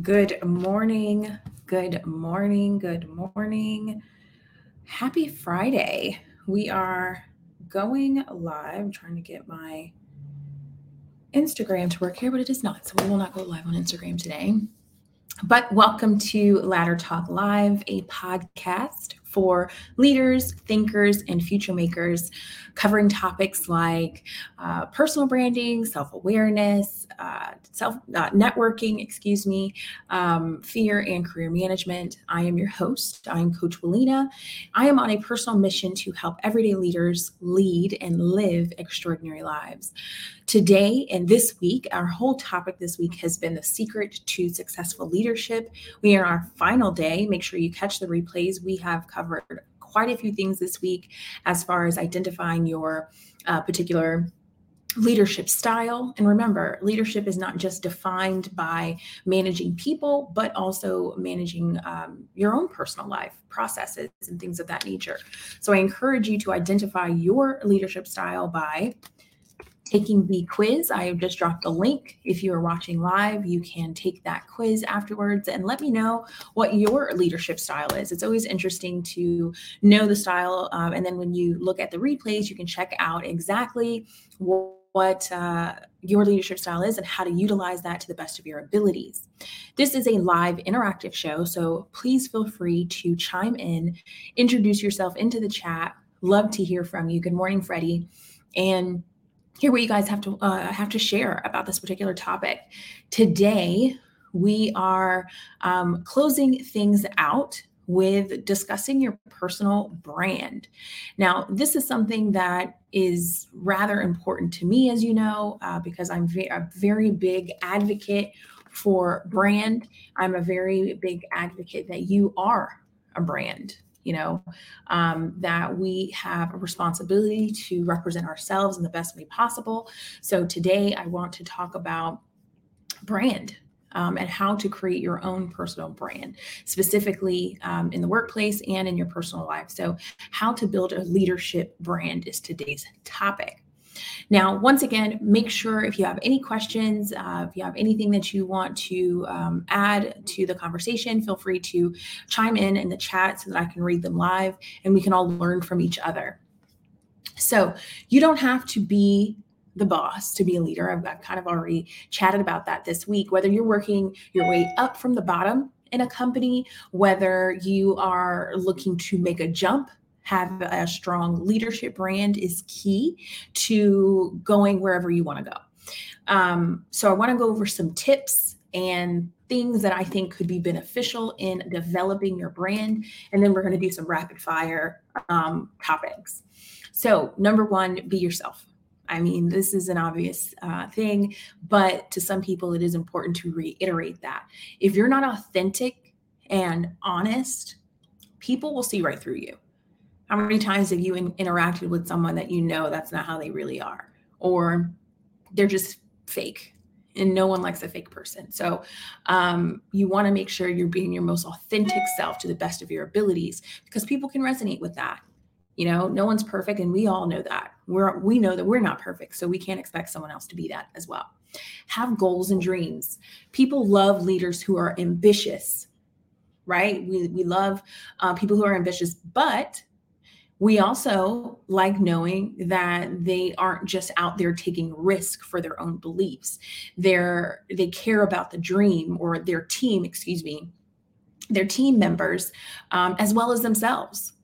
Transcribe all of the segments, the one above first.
Good morning. Good morning. Good morning. Happy Friday. We are going live. I'm trying to get my Instagram to work here, but it is not. So we will not go live on Instagram today. But welcome to Ladder Talk Live, a podcast for leaders, thinkers, and future makers, covering topics like uh, personal branding, self awareness, uh, self uh, networking, excuse me, um, fear and career management. I am your host. I am Coach Willina. I am on a personal mission to help everyday leaders lead and live extraordinary lives. Today and this week, our whole topic this week has been the secret to successful leadership. We are on our final day. Make sure you catch the replays. We have covered quite a few things this week as far as identifying your uh, particular leadership style. And remember, leadership is not just defined by managing people, but also managing um, your own personal life processes and things of that nature. So I encourage you to identify your leadership style by taking the quiz. I have just dropped the link. If you are watching live, you can take that quiz afterwards and let me know what your leadership style is. It's always interesting to know the style. Um, and then when you look at the replays, you can check out exactly what what uh, your leadership style is and how to utilize that to the best of your abilities. This is a live interactive show, so please feel free to chime in, introduce yourself into the chat. Love to hear from you. Good morning, Freddie. And hear what you guys have to uh, have to share about this particular topic. Today, we are um, closing things out with discussing your personal brand. Now, this is something that is rather important to me, as you know, uh, because I'm a very big advocate for brand. I'm a very big advocate that you are a brand you know, um, that we have a responsibility to represent ourselves in the best way possible. So today I want to talk about brand. Um, and how to create your own personal brand, specifically um, in the workplace and in your personal life. So, how to build a leadership brand is today's topic. Now, once again, make sure if you have any questions, uh, if you have anything that you want to um, add to the conversation, feel free to chime in in the chat so that I can read them live and we can all learn from each other. So, you don't have to be the boss to be a leader. I've, I've kind of already chatted about that this week. Whether you're working your way up from the bottom in a company, whether you are looking to make a jump have a strong leadership brand is key to going wherever you want to go. Um, so I want to go over some tips and things that I think could be beneficial in developing your brand. And then we're going to do some rapid fire um, topics. So, number one, be yourself. I mean, this is an obvious uh, thing, but to some people, it is important to reiterate that. If you're not authentic and honest, people will see right through you. How many times have you in, interacted with someone that you know that's not how they really are, or they're just fake? And no one likes a fake person. So um, you want to make sure you're being your most authentic self to the best of your abilities because people can resonate with that. You know, no one's perfect, and we all know that. We're we know that we're not perfect, so we can't expect someone else to be that as well. Have goals and dreams. People love leaders who are ambitious, right? We we love uh, people who are ambitious, but we also like knowing that they aren't just out there taking risk for their own beliefs. They're they care about the dream or their team, excuse me, their team members um, as well as themselves.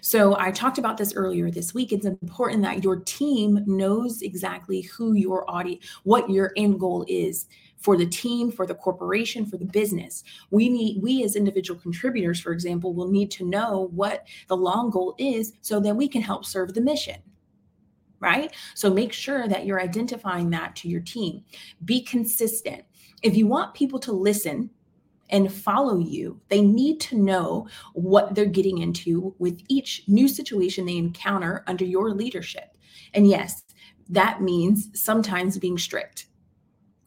So I talked about this earlier this week. It's important that your team knows exactly who your audience, what your end goal is for the team, for the corporation, for the business. We need, we as individual contributors, for example, will need to know what the long goal is so that we can help serve the mission. Right? So make sure that you're identifying that to your team. Be consistent. If you want people to listen, and follow you, they need to know what they're getting into with each new situation they encounter under your leadership. And yes, that means sometimes being strict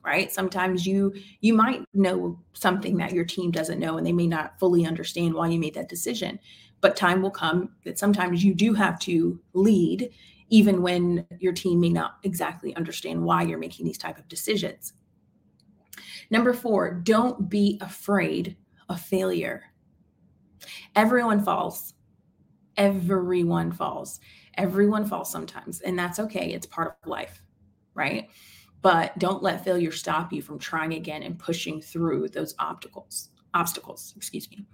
right sometimes you you might know something that your team doesn't know and they may not fully understand why you made that decision but time will come that sometimes you do have to lead even when your team may not exactly understand why you're making these type of decisions Number four, don't be afraid of failure. Everyone falls. Everyone falls. Everyone falls sometimes, and that's okay. It's part of life, right? But don't let failure stop you from trying again and pushing through those obstacles. Obstacles, excuse me.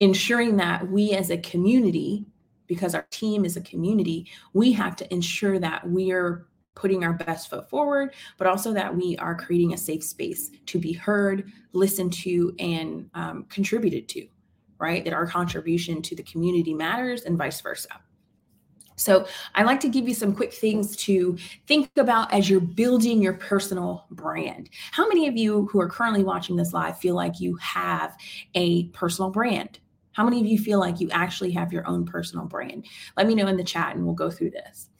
Ensuring that we as a community, because our team is a community, we have to ensure that we are putting our best foot forward, but also that we are creating a safe space to be heard, listened to, and um, contributed to, right? That our contribution to the community matters and vice versa. So, I like to give you some quick things to think about as you're building your personal brand. How many of you who are currently watching this live feel like you have a personal brand? How many of you feel like you actually have your own personal brand? Let me know in the chat and we'll go through this.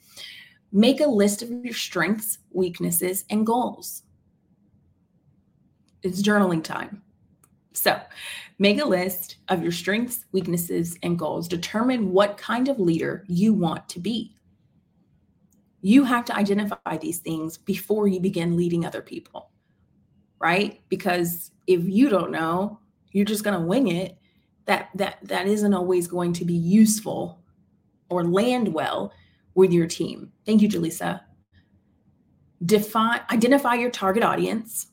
Make a list of your strengths, weaknesses, and goals. It's journaling time. So, make a list of your strengths, weaknesses, and goals. Determine what kind of leader you want to be. You have to identify these things before you begin leading other people, right? Because if you don't know, you're just going to wing it. That that that isn't always going to be useful or land well with your team. Thank you, Jaleesa. Define, identify your target audience.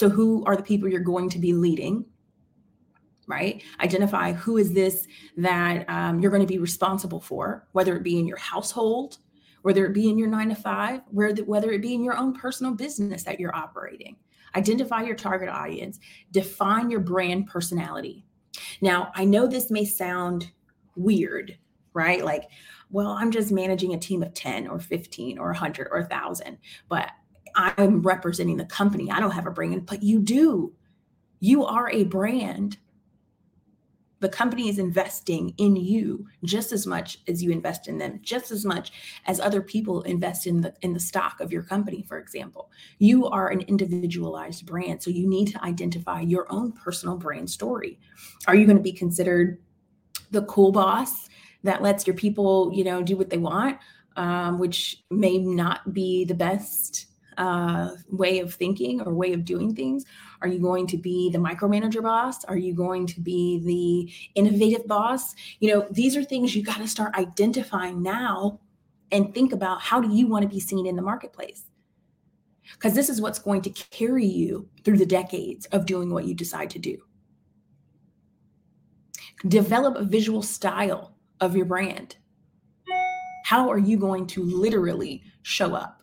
So, who are the people you're going to be leading? Right? Identify who is this that um, you're going to be responsible for, whether it be in your household, whether it be in your nine to five, whether it be in your own personal business that you're operating. Identify your target audience, define your brand personality. Now, I know this may sound weird, right? Like, well, I'm just managing a team of 10 or 15 or 100 or 1,000, but I'm representing the company. I don't have a brand, but you do. You are a brand. The company is investing in you just as much as you invest in them, just as much as other people invest in the in the stock of your company, for example. You are an individualized brand, so you need to identify your own personal brand story. Are you going to be considered the cool boss that lets your people, you know, do what they want, um, which may not be the best uh, way of thinking or way of doing things? Are you going to be the micromanager boss? Are you going to be the innovative boss? You know, these are things you got to start identifying now and think about how do you want to be seen in the marketplace? Because this is what's going to carry you through the decades of doing what you decide to do. Develop a visual style of your brand? How are you going to literally show up?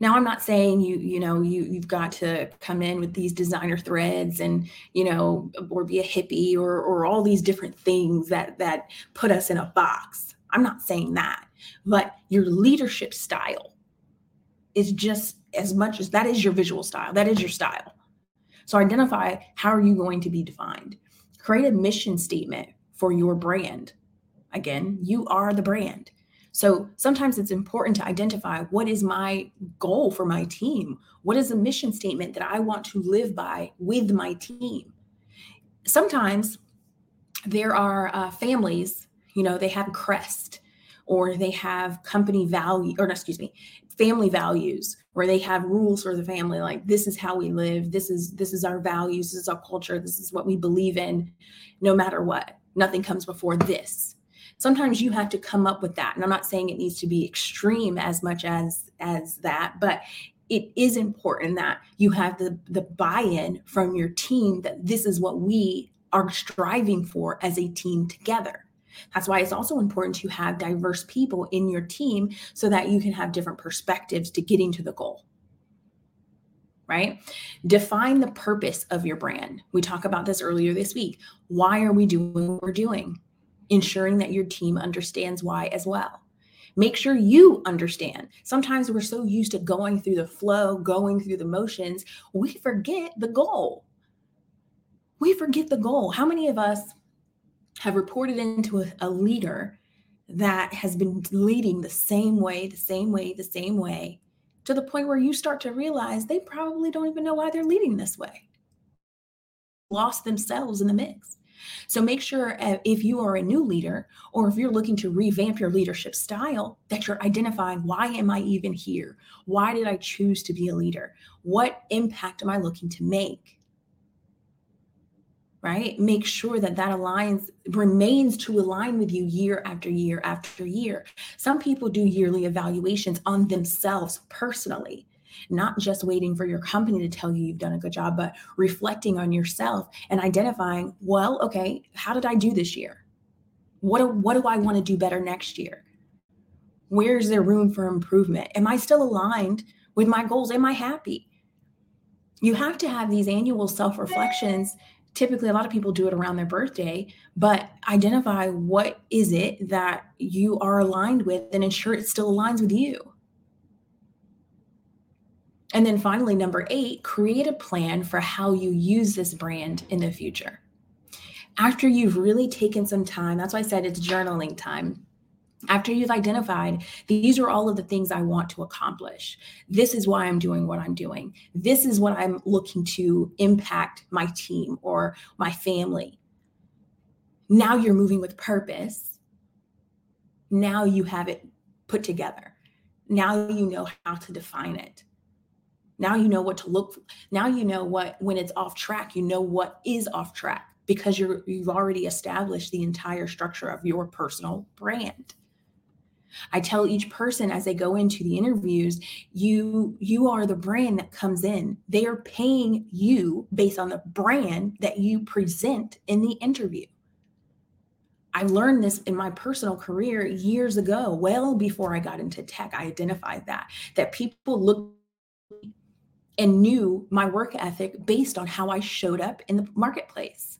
Now I'm not saying you you know you you've got to come in with these designer threads and you know or be a hippie or or all these different things that that put us in a box. I'm not saying that. But your leadership style is just as much as that is your visual style. That is your style. So identify how are you going to be defined? Create a mission statement for your brand. Again, you are the brand. So sometimes it's important to identify what is my goal for my team? What is a mission statement that I want to live by with my team? Sometimes there are uh, families, you know, they have crest or they have company value, or excuse me, family values where they have rules for the family like this is how we live. This is this is our values. This is our culture. This is what we believe in. No matter what nothing comes before this sometimes you have to come up with that and i'm not saying it needs to be extreme as much as as that but it is important that you have the the buy-in from your team that this is what we are striving for as a team together that's why it's also important to have diverse people in your team so that you can have different perspectives to getting to the goal right? Define the purpose of your brand. We talked about this earlier this week. Why are we doing what we're doing? Ensuring that your team understands why as well. Make sure you understand. Sometimes we're so used to going through the flow, going through the motions, we forget the goal. We forget the goal. How many of us have reported into a, a leader that has been leading the same way, the same way, the same way to the point where you start to realize they probably don't even know why they're leading this way. Lost themselves in the mix. So make sure uh, if you are a new leader or if you're looking to revamp your leadership style, that you're identifying why am I even here? Why did I choose to be a leader? What impact am I looking to make? Right? Make sure that that aligns, remains to align with you year after year after year. Some people do yearly evaluations on themselves personally not just waiting for your company to tell you you've done a good job, but reflecting on yourself and identifying, well, okay, how did I do this year? What do, what do I want to do better next year? Where's there room for improvement? Am I still aligned with my goals? Am I happy? You have to have these annual self reflections. Typically, a lot of people do it around their birthday, but identify what is it that you are aligned with and ensure it still aligns with you. And then finally, number eight, create a plan for how you use this brand in the future. After you've really taken some time, that's why I said it's journaling time. After you've identified, these are all of the things I want to accomplish. This is why I'm doing what I'm doing. This is what I'm looking to impact my team or my family. Now you're moving with purpose. Now you have it put together. Now you know how to define it. Now you know what to look for. Now you know what when it's off track, you know what is off track because you're you've already established the entire structure of your personal brand. I tell each person as they go into the interviews, you you are the brand that comes in. They are paying you based on the brand that you present in the interview. I learned this in my personal career years ago, well before I got into tech. I identified that that people look and knew my work ethic based on how I showed up in the marketplace.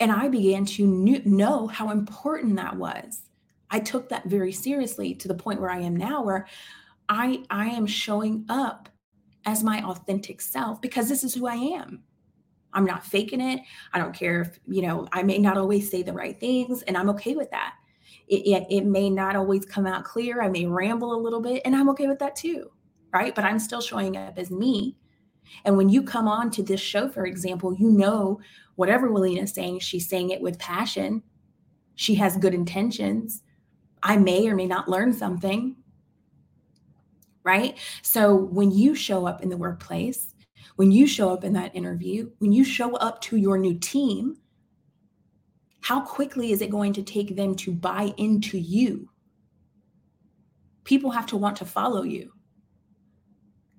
And I began to know how important that was. I took that very seriously to the point where I am now, where I, I am showing up as my authentic self because this is who I am. I'm not faking it. I don't care if, you know, I may not always say the right things, and I'm okay with that. It, it, it may not always come out clear. I may ramble a little bit, and I'm okay with that too right? But I'm still showing up as me. And when you come on to this show, for example, you know whatever Willina is saying, she's saying it with passion. She has good intentions. I may or may not learn something, right? So when you show up in the workplace, when you show up in that interview, when you show up to your new team, how quickly is it going to take them to buy into you? People have to want to follow you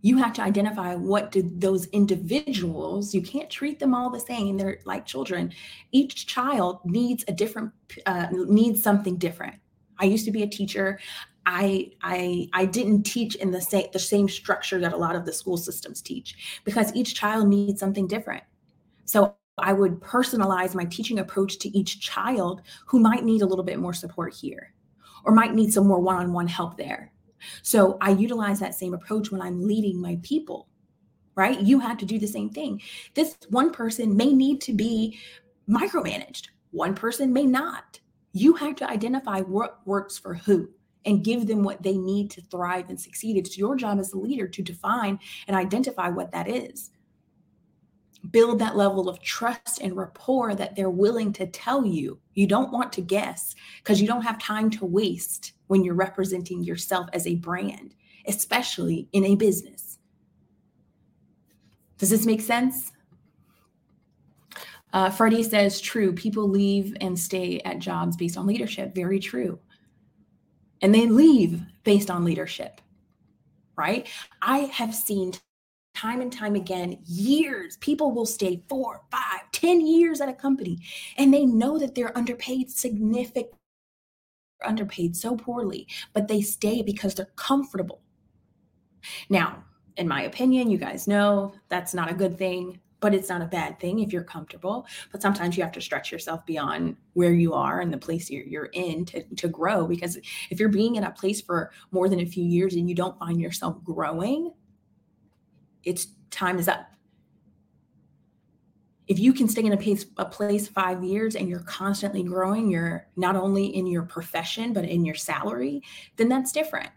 you have to identify what do those individuals you can't treat them all the same they're like children each child needs a different uh, needs something different i used to be a teacher I I I didn't teach in the same the same structure that a lot of the school systems teach because each child needs something different. So I would personalize my teaching approach to each child who might need a little bit more support here or might need some more one-on-one help there. So I utilize that same approach when I'm leading my people, right? You have to do the same thing. This one person may need to be micromanaged, one person may not. You have to identify what works for who and give them what they need to thrive and succeed. It's your job as a leader to define and identify what that is. Build that level of trust and rapport that they're willing to tell you. You don't want to guess because you don't have time to waste when you're representing yourself as a brand, especially in a business. Does this make sense? Uh, Freddie says, true. People leave and stay at jobs based on leadership. Very true. And they leave based on leadership, right? I have seen time and time again years people will stay four five ten years at a company and they know that they're underpaid significant underpaid so poorly, but they stay because they're comfortable. Now, in my opinion, you guys know that's not a good thing, but it's not a bad thing if you're comfortable. But sometimes you have to stretch yourself beyond where you are and the place you're, you're in to, to grow. Because if you're being in a place for more than a few years and you don't find yourself growing, it's time is up if you can stay in a place, a place five years and you're constantly growing, you're not only in your profession, but in your salary, then that's different.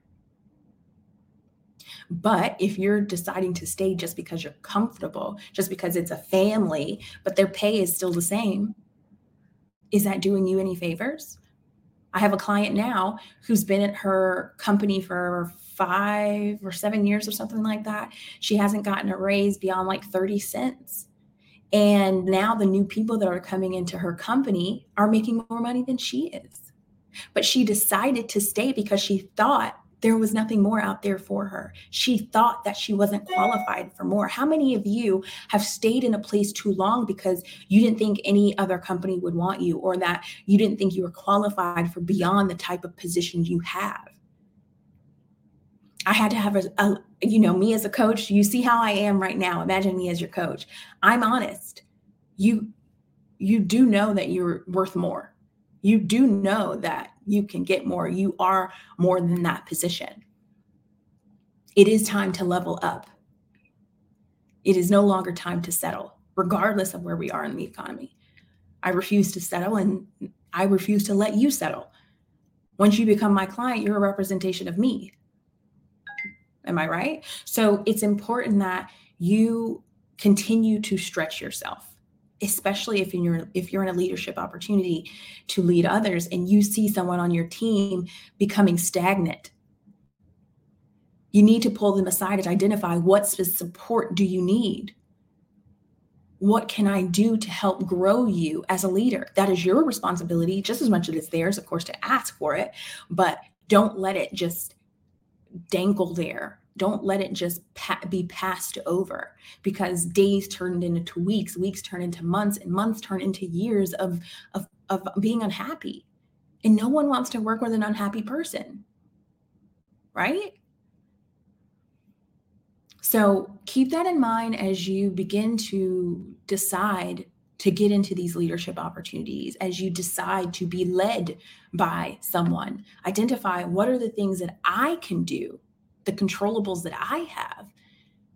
But if you're deciding to stay just because you're comfortable, just because it's a family, but their pay is still the same, is that doing you any favors? I have a client now who's been at her company for five or seven years or something like that. She hasn't gotten a raise beyond like 30 cents. And now the new people that are coming into her company are making more money than she is. But she decided to stay because she thought there was nothing more out there for her. She thought that she wasn't qualified for more. How many of you have stayed in a place too long because you didn't think any other company would want you or that you didn't think you were qualified for beyond the type of position you have? I had to have a, a, you know, me as a coach, you see how I am right now. Imagine me as your coach. I'm honest. You you do know that you're worth more. You do know that you can get more. You are more than that position. It is time to level up. It is no longer time to settle, regardless of where we are in the economy. I refuse to settle and I refuse to let you settle. Once you become my client, you're a representation of me. Am I right? So it's important that you continue to stretch yourself especially if you're if you're in a leadership opportunity to lead others and you see someone on your team becoming stagnant you need to pull them aside and identify what support do you need? What can i do to help grow you as a leader? That is your responsibility just as much as it's theirs of course to ask for it but don't let it just dangle there don't let it just pa- be passed over because days turned into weeks weeks turn into months and months turn into years of, of of being unhappy. And no one wants to work with an unhappy person. Right? So keep that in mind as you begin to decide to get into these leadership opportunities as you decide to be led by someone. Identify what are the things that i can do the controllables that I have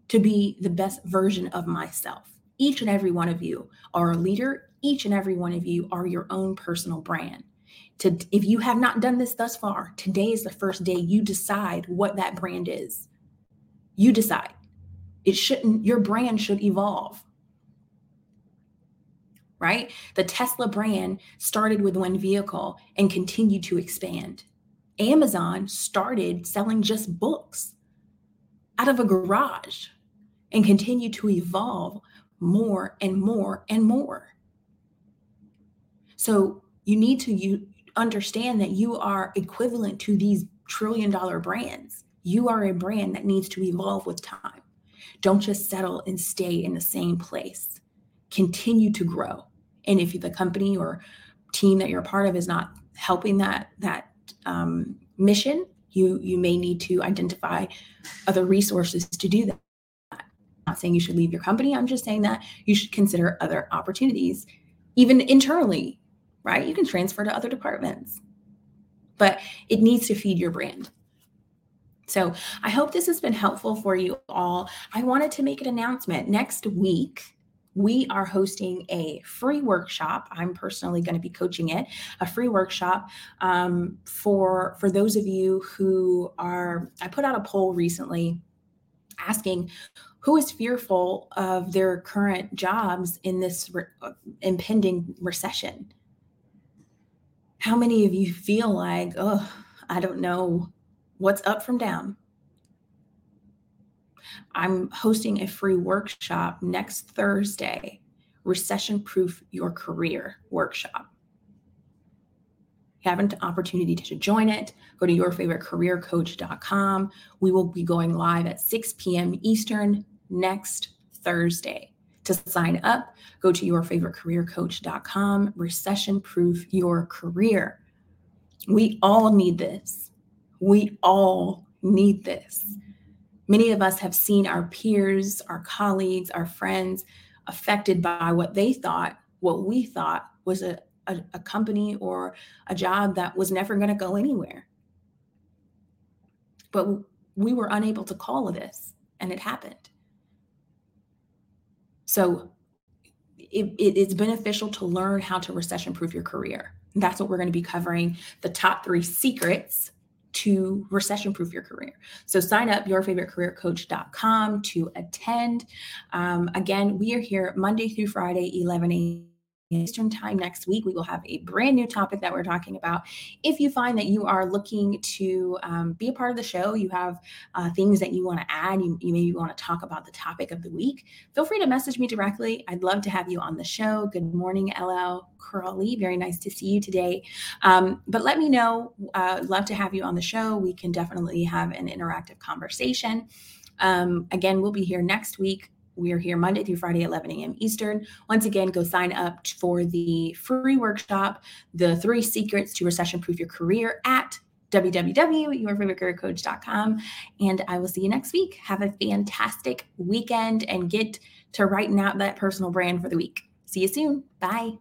to be the best version of myself. Each and every one of you are a leader. Each and every one of you are your own personal brand. To, if you have not done this thus far, today is the first day you decide what that brand is. You decide. It shouldn't, your brand should evolve. Right? The Tesla brand started with one vehicle and continued to expand. Amazon started selling just books out of a garage and continued to evolve more and more and more. So you need to you understand that you are equivalent to these trillion dollar brands. You are a brand that needs to evolve with time. Don't just settle and stay in the same place. Continue to grow. And if the company or team that you're a part of is not helping that that um, mission, you you may need to identify other resources to do that. I'm not saying you should leave your company. I'm just saying that you should consider other opportunities, even internally, right? You can transfer to other departments, but it needs to feed your brand. So I hope this has been helpful for you all. I wanted to make an announcement next week we are hosting a free workshop. I'm personally going to be coaching it a free workshop um, for for those of you who are i put out a poll recently asking who is fearful of their current jobs in this re- impending recession? How many of you feel like oh i don't know what's up from down I'm hosting a free workshop next Thursday, Recession Proof Your Career workshop. If you have an opportunity to join it, go to yourfavoritecareercoach.com. We will be going live at 6 p.m. Eastern next Thursday. To sign up, go to yourfavoritecareercoach.com, recession proof your career. We all need this. We all need this. Many of us have seen our peers, our colleagues, our friends affected by what they thought, what we thought was a, a, a company or a job that was never going to go anywhere. But we were unable to call this, and it happened. So it, it is beneficial to learn how to recession proof your career. That's what we're going to be covering the top three secrets to recession proof your career. So sign up yourfavoritecareercoach.com to attend. Um, again, we are here Monday through Friday, 11 a.m. Eastern time next week, we will have a brand new topic that we're talking about. If you find that you are looking to um, be a part of the show, you have uh, things that you want to add, you, you maybe want to talk about the topic of the week, feel free to message me directly. I'd love to have you on the show. Good morning, LL Curly. Very nice to see you today. Um, but let me know. Uh, love to have you on the show. We can definitely have an interactive conversation. Um, again, we'll be here next week we are here Monday through Friday, 11 a.m. Eastern. Once again, go sign up for the free workshop, The Three Secrets to Recession Proof Your Career at www.yourfavoritecareercoach.com. And I will see you next week. Have a fantastic weekend and get to writing out that personal brand for the week. See you soon. Bye.